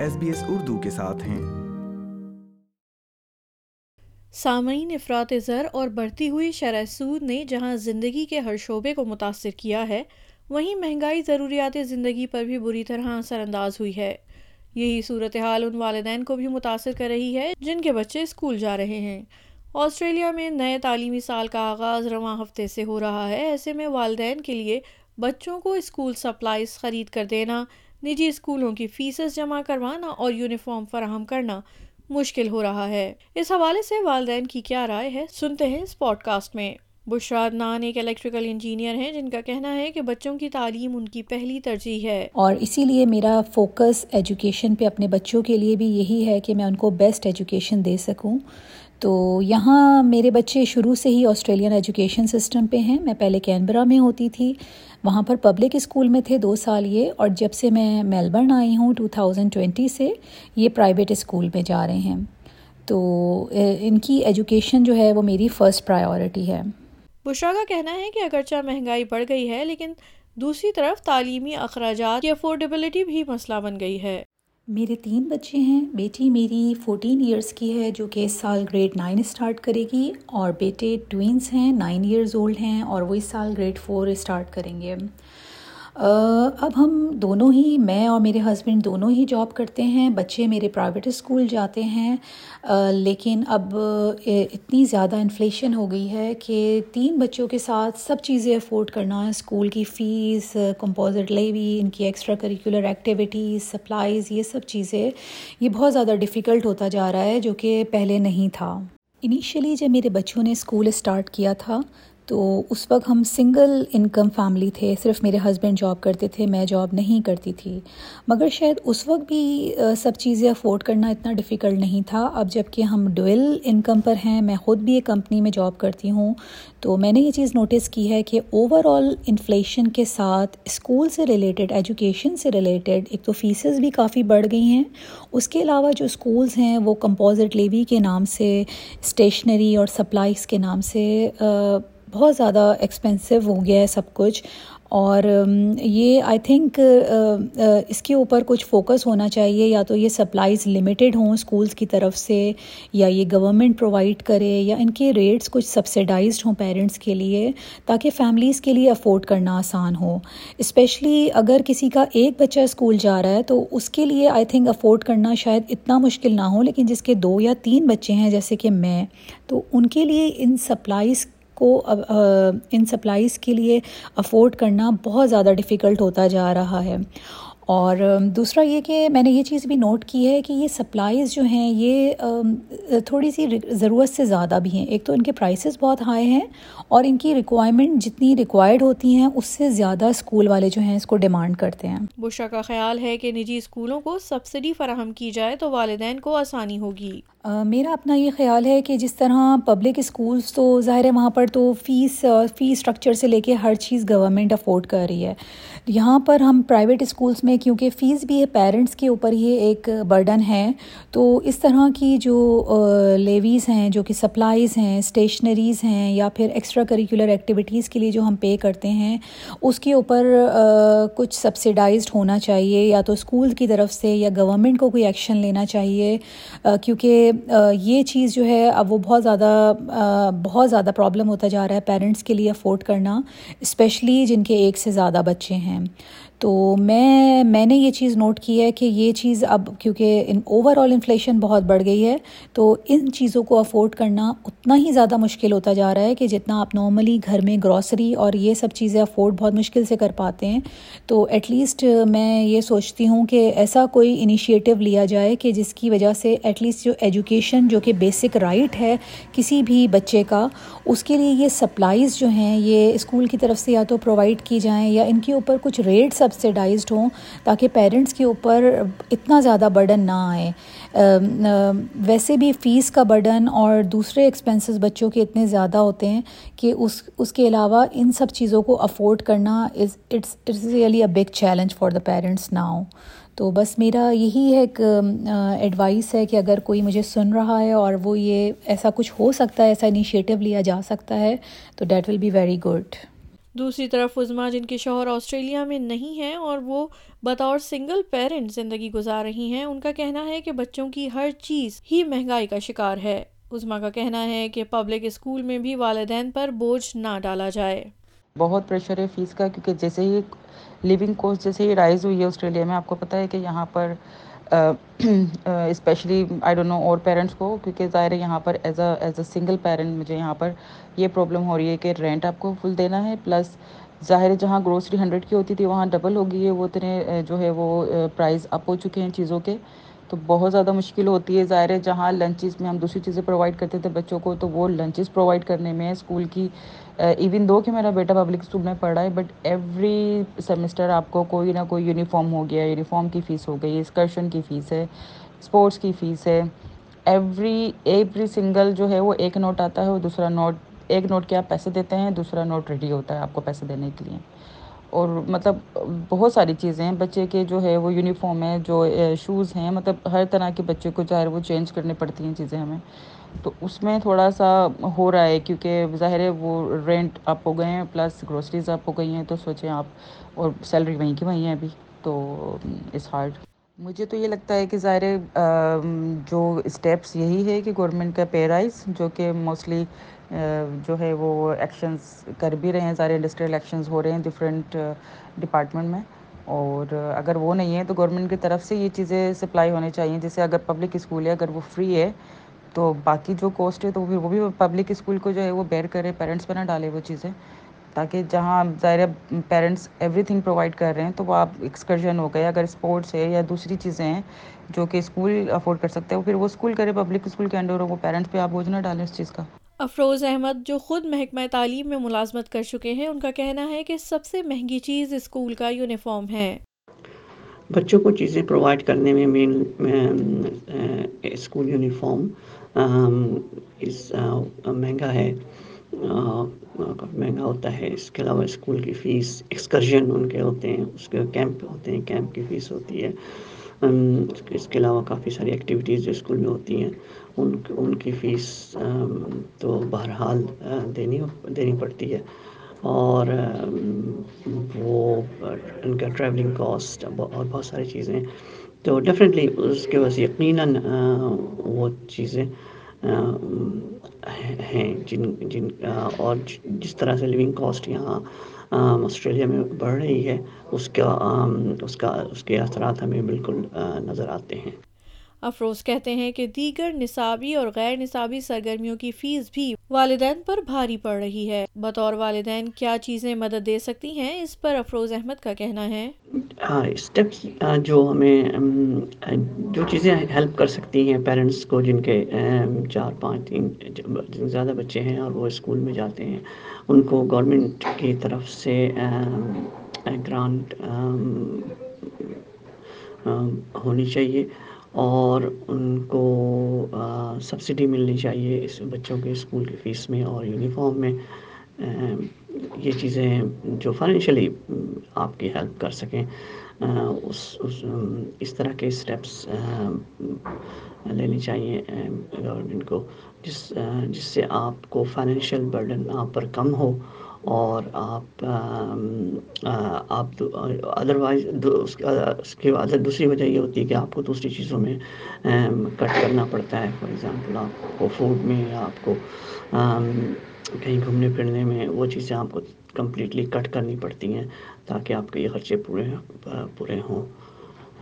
S B S Urdu کے ساتھ ہیں۔ سامعین افراد زر اور بڑھتی ہوئی شرح سود نے جہاں زندگی کے ہر شعبے کو متاثر کیا ہے، وہیں مہنگائی ضروریات زندگی پر بھی بری طرح اثر انداز ہوئی ہے۔ یہی صورتحال ان والدین کو بھی متاثر کر رہی ہے جن کے بچے اسکول جا رہے ہیں۔ آسٹریلیا میں نئے تعلیمی سال کا آغاز رواں ہفتے سے ہو رہا ہے، ایسے میں والدین کے لیے بچوں کو اسکول سپلائز خرید کر دینا نجی اسکولوں کی فیسز جمع کروانا اور یونیفارم فراہم کرنا مشکل ہو رہا ہے۔ اس حوالے سے والدین کی کیا رائے ہے سنتے ہیں اس پوڈ کاسٹ میں۔ بشراد نان ایک الیکٹریکل انجینئر ہیں جن کا کہنا ہے کہ بچوں کی تعلیم ان کی پہلی ترجیح ہے۔ اور اسی لیے میرا فوکس ایجوکیشن پہ اپنے بچوں کے لیے بھی یہی ہے کہ میں ان کو بیسٹ ایجوکیشن دے سکوں۔ تو یہاں میرے بچے شروع سے ہی آسٹریلین ایجوکیشن سسٹم پہ ہیں۔ میں پہلے کینبرا میں ہوتی تھی۔ وہاں پر پبلک اسکول میں تھے دو سال یہ۔ اور جب سے میں میلبرن آئی ہوں ٹو تھاؤزینڈ ٹوینٹی سے یہ پرائیویٹ اسکول میں جا رہے ہیں۔ تو ان کی ایجوکیشن جو ہے وہ میری فرسٹ پرائیورٹی ہے۔ بشرا کا کہنا ہے کہ اگرچہ مہنگائی بڑھ گئی ہے، لیکن دوسری طرف تعلیمی اخراجات کی افورڈیبلٹی بھی مسئلہ بن گئی ہے۔ میرے تین بچے ہیں۔ بیٹی میری فورٹین ایئرس کی ہے، جو کہ اس سال گریڈ نائن اسٹارٹ کرے گی، اور بیٹے ٹوینس ہیں نائن ایئرز اولڈ ہیں، اور وہ اس سال گریڈ فور اسٹارٹ کریں گے۔ اب ہم دونوں ہی، میں اور میرے ہسبینڈ دونوں ہی جاب کرتے ہیں، بچے میرے پرائیویٹ اسکول جاتے ہیں لیکن اب اتنی زیادہ انفلیشن ہو گئی ہے کہ تین بچوں کے ساتھ سب چیزیں افورڈ کرنا اسکول کی فیس کمپوزٹ لیوی ان کی ایکسٹرا کریکولر ایکٹیویٹیز سپلائیز یہ سب چیزیں، یہ بہت زیادہ ڈیفیکلٹ ہوتا جا رہا ہے جو کہ پہلے نہیں تھا۔ انیشلی جب میرے بچوں نے اسکول اسٹارٹ کیا تھا تو اس وقت ہم سنگل انکم فیملی تھے، صرف میرے ہسبینڈ جاب کرتے تھے، میں جاب نہیں کرتی تھی۔ مگر شاید اس وقت بھی سب چیزیں افورڈ کرنا اتنا ڈیفیکلٹ نہیں تھا۔ اب جبکہ ہم ڈویل انکم پر ہیں، میں خود بھی ایک کمپنی میں جاب کرتی ہوں، تو میں نے یہ چیز نوٹس کی ہے کہ اوور آل انفلیشن کے ساتھ اسکول سے ریلیٹڈ ایجوکیشن سے ریلیٹڈ ایک تو فیسز بھی کافی بڑھ گئی ہیں۔ اس کے علاوہ جو اسکولز ہیں، وہ کمپوزٹ لیوی کے نام سے اسٹیشنری اور سپلائز کے نام سے بہت زیادہ ایکسپینسو ہو گیا ہے سب کچھ اور یہ آئی تھنک اس کے اوپر کچھ فوکس ہونا چاہیے، یا تو یہ سپلائیز لمیٹیڈ ہوں اسکولس کی طرف سے، یا یہ گورنمنٹ پرووائڈ کرے، یا ان کے ریٹس کچھ سبسیڈائزڈ ہوں پیرنٹس کے لیے، تاکہ فیملیز کے لیے افورڈ کرنا آسان ہو۔ اسپیشلی اگر کسی کا ایک بچہ اسکول جا رہا ہے، تو اس کے لیے آئی تھنک افورڈ کرنا شاید اتنا مشکل نہ ہو، لیکن جس کے دو یا تین بچے ہیں، جیسے کہ میں، تو ان کے لیے ان سپلائیز کو ان سپلائیز کے لیے افورڈ کرنا بہت زیادہ ڈیفیکلٹ ہوتا جا رہا ہے۔ اور دوسرا یہ کہ میں نے یہ چیز بھی نوٹ کی ہے کہ یہ سپلائیز جو ہیں یہ تھوڑی سی ضرورت سے زیادہ بھی ہیں۔ ایک تو ان کے پرائسز بہت ہائی ہیں اور ان کی ریکوائرمنٹ جتنی ریکوائرڈ ہوتی ہیں اس سے زیادہ اسکول والے جو ہیں اس کو ڈیمانڈ کرتے ہیں۔ بشرا کا خیال ہے کہ نجی اسکولوں کو سبسڈی فراہم کی جائے تو والدین کو آسانی ہوگی۔ میرا اپنا یہ خیال ہے کہ جس طرح پبلک اسکولس تو ظاہر ہے وہاں پر تو فیس فیس اسٹرکچر سے لے کے ہر چیز گورنمنٹ افورڈ کر رہی ہے۔ یہاں پر ہم پرائیویٹ اسکولس میں، کیونکہ فیس بھی ہے پیرنٹس کے اوپر یہ ایک برڈن ہے۔ تو اس طرح کی جو لیویز ہیں، جو کہ سپلائیز ہیں اسٹیشنریز ہیں یا پھر ایکسٹرا کریکولر ایکٹیویٹیز کے لیے جو ہم پے کرتے ہیں، اس کے اوپر کچھ سبسیڈائزڈ ہونا چاہیے یا تو اسکول کی طرف سے یا گورنمنٹ کو کوئی ایکشن لینا چاہیے۔ کیونکہ یہ چیز جو ہے، اب وہ بہت زیادہ بہت زیادہ پرابلم ہوتا جا رہا ہے پیرنٹس کے لیے افورڈ کرنا اسپیشلی جن کے ایک سے زیادہ بچے ہیں۔ تو میں میں نے یہ چیز نوٹ کی ہے کہ یہ چیز اب کیونکہ ان اوور آل انفلیشن بہت بڑھ گئی ہے، تو ان چیزوں کو افورڈ کرنا اتنا ہی زیادہ مشکل ہوتا جا رہا ہے کہ جتنا آپ نارملی گھر میں گروسری اور یہ سب چیزیں افورڈ بہت مشکل سے کر پاتے ہیں۔ تو ایٹ لیسٹ میں یہ سوچتی ہوں کہ ایسا کوئی انیشیٹو لیا جائے کہ جس کی وجہ سے ایٹ لیسٹ جو ایجوکیشن جو کہ بیسک رائٹ ہے کسی بھی بچے کا، اس کے لیے یہ سپلائیز جو ہیں، یہ اسکول کی طرف سے یا تو پرووائڈ کی جائیں یا ان کے اوپر کچھ ریٹ سب سبسیڈائزڈ ہوں تاکہ پیرنٹس کے اوپر اتنا زیادہ برڈن نہ آئے۔ ویسے بھی فیس کا برڈن اور دوسرے ایکسپنسز بچوں کے اتنے زیادہ ہوتے ہیں کہ اس اس کے علاوہ ان سب چیزوں کو افورڈ کرنا is it's it's really a big challenge for the parents now تو بس میرا یہی ایک ایڈوائس ہے کہ اگر کوئی مجھے سن رہا ہے اور وہ یہ ایسا کچھ ہو سکتا ہے، ایسا انیشیٹو لیا جا سکتا ہے، تو that will be very good دوسری طرف عظما جن کے شوہر آسٹریلیا میں نہیں ہیں اور وہ بطور سنگل پیرنٹ زندگی گزار رہی ہیں، ان کا کہنا ہے کہ بچوں کی ہر چیز ہی مہنگائی کا شکار ہے۔ عظما کا کہنا ہے کہ پبلک اسکول میں بھی والدین پر بوجھ نہ ڈالا جائے۔ بہت پریشر ہے فیس کا، کیونکہ جیسے ہی لیونگ کوسٹ جیسے ہی رائز ہوئی ہے آسٹریلیا میں، آپ کو پتہ ہے کہ یہاں پر اسپیشلی آئی ڈونٹ نو اور پیرنٹس کو، کیونکہ ظاہر ہے یہاں پر as a as a single parent مجھے یہاں پر یہ پرابلم ہو رہی ہے کہ رینٹ آپ کو فل دینا ہے پلس ظاہر ہے جہاں گروسری ہنڈریڈ کی ہوتی تھی، وہاں ڈبل ہو گئی ہے وہ اتنے جو ہے وہ پرائز اپ ہو چکے ہیں چیزوں کے۔ تو بہت زیادہ مشکل ہوتی ہے ظاہر ہے جہاں لنچز میں ہم دوسری چیزیں پرووائڈ کرتے تھے بچوں کو، تو وہ لنچز پرووائڈ کرنے میں اسکول کی ایون دو کہ میرا بیٹا پبلک اسکول میں پڑھ رہا ہے بٹ ایوری سیمسٹر آپ کو کوئی نہ کوئی یونیفارم ہو گیا یونیفارم کی فیس ہو گئی اسکرشن کی فیس ہے اسپورٹس کی فیس ہے ایوری ایوری سنگل جو ہے وہ ایک نوٹ آتا ہے اور دوسرا نوٹ ایک نوٹ کے آپ پیسے دیتے ہیں دوسرا نوٹ ریڈی ہوتا ہے آپ کو پیسے دینے کے لیے اور مطلب بہت ساری چیزیں ہیں۔ بچے کے جو ہے وہ یونیفارم ہے جو شوز ہیں مطلب ہر طرح کے بچے کو ظاہر وہ چینج کرنی پڑتی ہیں چیزیں ہمیں۔ تو اس میں تھوڑا سا ہو رہا ہے کیونکہ ظاہر ہے وہ رینٹ اپ ہو گئے ہیں پلس گروسریز اپ ہو گئی ہیں۔ تو سوچیں آپ اور سیلری وہیں کی وہیں ہیں ابھی۔ تو اس ہارڈ مجھے تو یہ لگتا ہے کہ ظاہر جو اسٹیپس یہی ہے کہ گورنمنٹ کا پے رائز جو کہ موسٹلی جو ہے وہ ایکشنز کر بھی رہے ہیں سارے انڈسٹریل ایکشنز ہو رہے ہیں ڈفرینٹ ڈپارٹمنٹ میں۔ اور اگر وہ نہیں ہے تو گورنمنٹ کی طرف سے یہ چیزیں سپلائی ہونی چاہیے۔ جیسے اگر پبلک اسکول ہے، اگر وہ فری ہے، تو باقی جو کوسٹ ہے تو پھر وہ بھی پبلک اسکول کو جو ہے وہ بیئر کرے پیرنٹس پہ نہ ڈالے وہ چیزیں۔ تاکہ جہاں ظاہر پیرنٹس ایوری تھنگ پرووائڈ کر رہے ہیں تو وہ آپ ایکسکرشن ہو گئے اگر اسپورٹس ہے یا دوسری چیزیں ہیں جو کہ اسکول افورڈ کر سکتے ہیں پھر وہ اسکول کرے پبلک اسکول کے انڈر وہ پیرنٹس پہ آپ بوجھ نہ ڈالیں اس چیز کا۔ افروز احمد جو خود محکمہ تعلیم میں ملازمت کر چکے ہیں ان کا کہنا ہے کہ سب سے مہنگی چیز اسکول کا یونیفارم ہے۔ بچوں کو چیزیں پرووائڈ کرنے میں مین اسکول یونیفارم مہنگا ہے۔ مہنگا ہوتا ہے۔ اس کے علاوہ اسکول کی فیس ایکسکرشن ان کے ہوتے ہیں، اس کے کیمپ ہوتے ہیں، کیمپ کی فیس ہوتی ہے۔ اس کے علاوہ کافی ساری ایکٹیویٹیز جو اسکول میں ہوتی ہیں، ان ان کی فیس تو بہرحال دینی دینی پڑتی ہے۔ اور وہ، ان کا ٹریولنگ کاسٹ اور بہت ساری چیزیں۔ تو ڈیفینیٹلی اس کے بس یقیناً وہ چیزیں ہیں، جن جن اور جس طرح سے لیونگ کاسٹ یہاں آسٹریلیا میں بڑھ رہی ہے، اس کا اس کا، اس کے اثرات ہمیں بالکل نظر آتے ہیں۔ افروز کہتے ہیں کہ دیگر نصابی اور غیر نصابی سرگرمیوں کی فیس بھی والدین پر بھاری پڑ رہی ہے۔ بطور والدین کیا چیزیں مدد دے سکتی ہیں؟ اس پر افروز احمد کا کہنا ہے۔ ہاں، اسٹیپس جو ہمیں جو چیزیں ہیلپ کر سکتی ہیں پیرنٹس کو، جن کے چار، پانچ، تین زیادہ بچے ہیں اور وہ اسکول میں جاتے ہیں، ان کو گورنمنٹ کی طرف سے گرانٹ ہونی چاہیے۔ اور ان کو سبسڈی ملنی چاہیے اس بچوں کے اسکول کی فیس میں اور یونیفارم میں۔ یہ چیزیں جو فائنینشلی آپ کی ہیلپ کر سکیں۔ اس اس طرح کے اسٹیپس لینی چاہیے گورنمنٹ کو، جس جس سے آپ کو فائنینشیل برڈن آپ پر کم ہو۔ اور آپ آپ ادروائز اس کے بعد دوسری وجہ یہ ہوتی ہے کہ آپ کو دوسری چیزوں میں کٹ کرنا پڑتا ہے۔ فار ایگزامپل آپ کو فوڈ میں یا آپ کو کہیں گھومنے پھرنے میں وہ چیزیں آپ کو کمپلیٹلی کٹ کرنی پڑتی ہیں تاکہ آپ کے یہ خرچے پورے پورے ہوں۔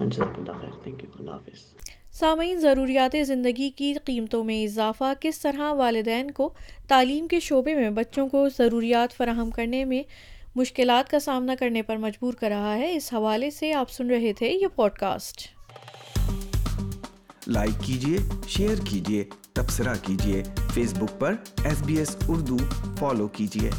جزاک اللہ خیر۔ تھینک یو اللہ حافظ۔ سامعین، ضروریات زندگی کی قیمتوں میں اضافہ، کس طرح والدین کو تعلیم کے شعبے میں بچوں کو ضروریات فراہم کرنے میں مشکلات کا سامنا کرنے پر مجبور کر رہا ہے، اس حوالے سے آپ سن رہے تھے یہ پوڈ کاسٹ لائک کیجیے شیئر کیجیے تبصرہ کیجیے فیس بک پر S B S Urdu follow کیجیے